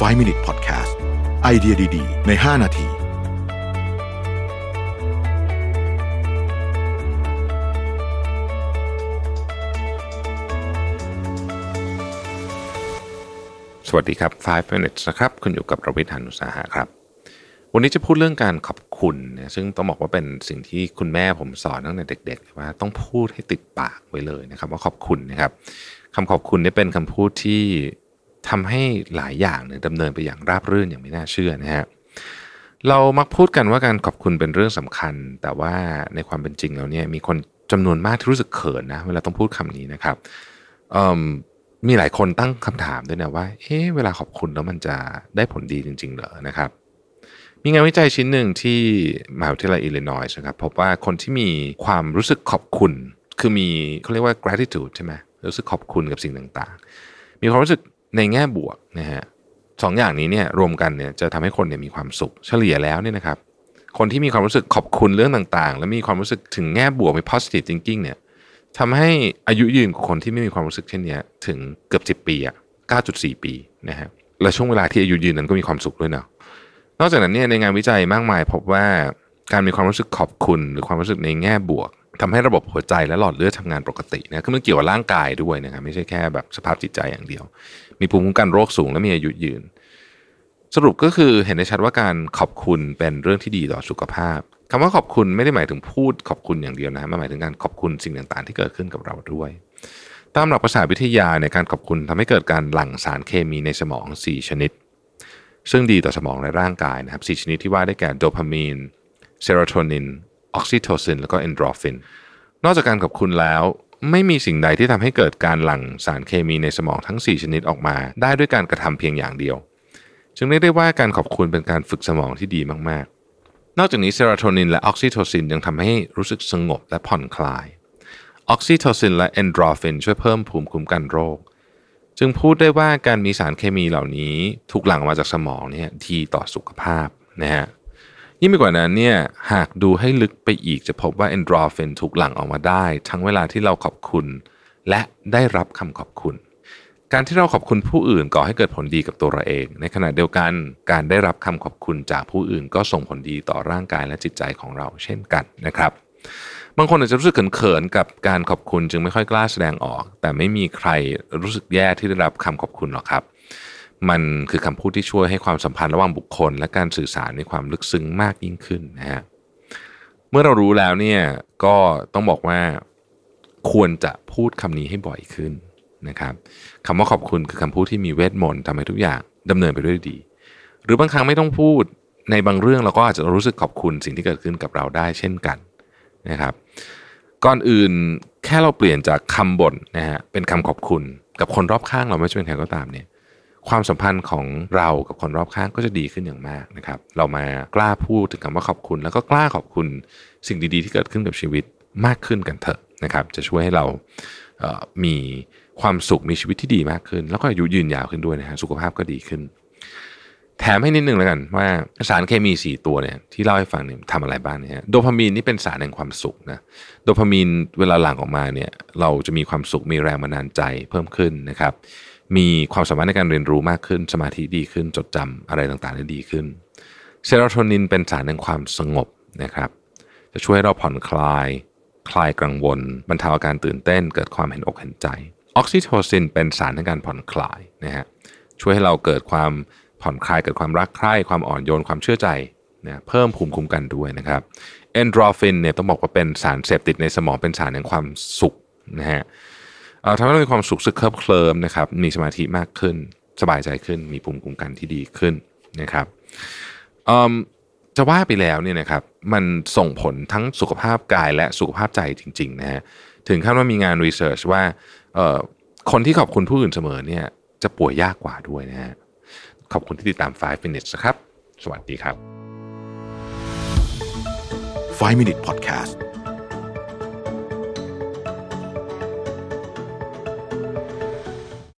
5 Minute Podcast ไอเดียดี ๆ ใน 5 นาทีสวัสดีครับ 5 minutes นะครับ คุณอยู่กับประวิทยานุสาหะครับ วันนี้จะพูดเรื่องการขอบคุณนะซึ่งต้องบอกว่าเป็นสิ่งที่คุณแม่ผมสอนตั้งแต่เด็ก ๆ ว่าต้องพูดให้ติดปากไว้เลยนะครับ ว่าขอบคุณนะครับคำขอบคุณนี่เป็นคำพูดที่ ทำให้หลายอย่างเนี่ยดำเนินไปอย่างราบรื่นอย่างไม่น่าเชื่อนะฮะเรามักพูดกันว่าการขอบคุณเป็นเรื่องสำคัญ แต่ว่าในความเป็นจริงแล้วเนี่ยมีคนจำนวนมากที่รู้สึกเขินนะเวลาต้องพูดคำนี้นะครับมมีหลายคนตั้งคำถามด้วยนะว่าเอ๊ะเวลาขอบคุณแล้วมันจะได้ผลดีจริง ๆ เหรอนะครับ มีงานวิจัยชิ้นหนึ่งที่มหาวิทยาลัยอิลลินอยส์นะครับพบว่าคนที่มีความรู้สึกขอบคุณ คือมีเขาเรียกว่า gratitude ใช่ไหมรู้สึกขอบคุณกับสิ่งต่างๆ มีความรู้สึก ในแง่บวกนะฮะสองอย่างนี้เนี่ยรวมกันเนี่ยจะทำให้คนเนี่ยมีความสุขเฉลี่ยแล้วเนี่ยนะครับ คนที่มีความรู้สึกขอบคุณเรื่องต่างๆ และมีความรู้สึกถึงแง่บวกมี positive thinking เนี่ยทำให้อายุยืนของคนที่ไม่มีความรู้สึกเช่นนี้ถึงเกือบ 10 ปีอะ9.4 ปีนะฮะและช่วงเวลาที่อายุยืนนั้นก็มีความสุขด้วยเนาะนอกจากนั้นเนี่ยในงานวิจัยมากมายพบว่าการมีความรู้สึกขอบคุณ หรือความรู้สึกในแง่บวก ทำให้ระบบหัวใจและหลอดเลือดทำงานปกตินะคือมันเกี่ยวกับร่างกายด้วยนะครับไม่ใช่แค่แบบสภาพจิตใจอย่างเดียว มีภูมิคุ้มกันโรคสูงและมีอายุยืน สรุปก็คือเห็นได้ชัดว่าการขอบคุณเป็นเรื่องที่ดีต่อสุขภาพคำว่าขอบคุณไม่ได้หมายถึงพูดขอบคุณอย่างเดียวนะมันหมายถึงการขอบคุณสิ่งต่างๆ ที่เกิดขึ้นกับเราด้วย ตามหลักภาษาวิทยาในการขอบคุณทำให้เกิดการหลั่งสารเคมีในสมอง 4 ชนิด ซึ่งดีต่อสมองและร่างกายนะครับ 4 ชนิดที่ว่าได้แก่โดพามีนเซโรโทนิน ออกซิโทซินแล้วก็เอนดอร์ฟิน นอกจากการขอบคุณแล้วไม่มีสิ่งใดที่ทำให้เกิดการหลั่งสารเคมีในสมองทั้ง 4 ชนิดออกมา ได้ด้วยการกระทำเพียงอย่างเดียว จึงเรียกได้ว่าการขอบคุณเป็นการฝึกสมองที่ดีมากๆ นอกจากนี้เซโรโทนินและออกซิโทซินยังทำให้รู้สึกสงบและผ่อนคลาย ออกซิโทซินและเอนดอร์ฟินช่วยเพิ่มภูมิคุ้มกันโรค จึงพูดได้ว่าการมีสารเคมีเหล่านี้ถูกหลั่งมาจากสมองเนี่ยดีต่อสุขภาพนะฮะ ยิ่งไปกว่านั้นเนี่ยหากดูให้ลึกไปอีกจะพบว่าเอนโดรฟินถูกหลั่งออกมาได้ ทั้งเวลาที่เราขอบคุณ และได้รับคำขอบคุณ การที่เราขอบคุณผู้อื่นก่อให้เกิดผลดีกับตัวเราเอง ในขณะเดียวกันการได้รับคำขอบคุณจากผู้อื่น ก็ส่งผลดีต่อร่างกายและจิตใจของเราเช่นกันนะครับบางคนอาจจะรู้สึกเขินๆกับการขอบคุณจึงไม่ค่อยกล้าแสดงออก แต่ไม่มีใครรู้สึกแย่ที่ได้รับคำขอบคุณหรอกครับ มันคือคำพูดที่ช่วยให้ความสัมพันธ์ระหว่างบุคคล และการสื่อสารมีความลึกซึ้งมากยิ่งขึ้นนะฮะเมื่อเรารู้แล้วเนี่ยก็ต้องบอกว่าควรจะพูดคำนี้ให้บ่อยขึ้นนะครับคำว่าขอบคุณคือคำพูดที่มีเวทมนต์ทำให้ทุกอย่างดำเนินไปด้วยดี หรือบางครั้งไม่ต้องพูดในบางเรื่องเราก็อาจจะรู้สึกขอบคุณสิ่งที่เกิดขึ้นกับเราได้เช่นกันนะครับ ก่อนอื่นแค่เราเปลี่ยนจากคำบ่นนะฮะเป็นคำขอบคุณกับคนรอบข้างเราไม่ใช่เป็นใครก็ตามเนี่ย ความสัมพันธ์ของเรากับคนรอบข้างก็จะดีขึ้นอย่างมากนะครับ เรามากล้าพูดถึงคำว่าขอบคุณ แล้วก็กล้าขอบคุณสิ่งดีๆ ที่เกิดขึ้นกับชีวิตมากขึ้นกันเถอะนะครับ จะช่วยให้เรามีความสุขมีชีวิตที่ดีมากขึ้น แล้วก็อายุยืนยาวขึ้นด้วยนะฮะสุขภาพก็ดีขึ้น แถมให้นิดนึงแล้วกันว่าสารเคมี 4 ตัวเนี่ยที่เล่าให้ฟังเนี่ยทำอะไรบ้างเนี่ยโดพามีนนี่เป็นสารแห่งความสุขนะโดพามีนเวลาหลั่งออกมาเนี่ยเราจะมีความสุขมีแรงบันดาลใจเพิ่มขึ้นนะครับ มีความสามารถในการเรียนรู้มากขึ้น สมาธิดีขึ้นจดจำอะไรต่างๆได้ดีขึ้นเซโรโทนินเป็นสารแห่งความสงบนะครับ จะช่วยให้เราผ่อนคลาย คลายกังวลบรรเทาอาการตื่นเต้น เกิดความเห็นอกเห็นใจออกซิโทซินเป็นสารในการผ่อนคลายนะฮะช่วยให้เราเกิดความ ผ่อนคลายเกิดความรักใคร่ความอ่อนโยนความเชื่อใจนะเพิ่มภูมิคุ้มกันด้วยนะครับเอนโดรฟินเนี่ยต้องบอกว่าเป็นสารเสพติดในสมองเป็นสารแห่งความสุขนะฮะทำให้เรามีความสุขสึกเคลิบเคลิมนะครับมีสมาธิมากขึ้น สบายใจขึ้น มีภูมิคุ้มกันที่ดีขึ้นนะครับจะว่าไปแล้วเนี่ยนะครับมันส่งผลทั้งสุขภาพกายและสุขภาพใจจริงๆนะฮะถึงขั้นว่ามีงานรีเสิร์ชว่าคนที่ขอบคุณผู้อื่นเสมอเนี่ยจะป่วยยากกว่าด้วยนะฮะ ขอบคุณที่ติดตาม 5 minutes นะครับ สวัสดีครับ 5 Minute Podcast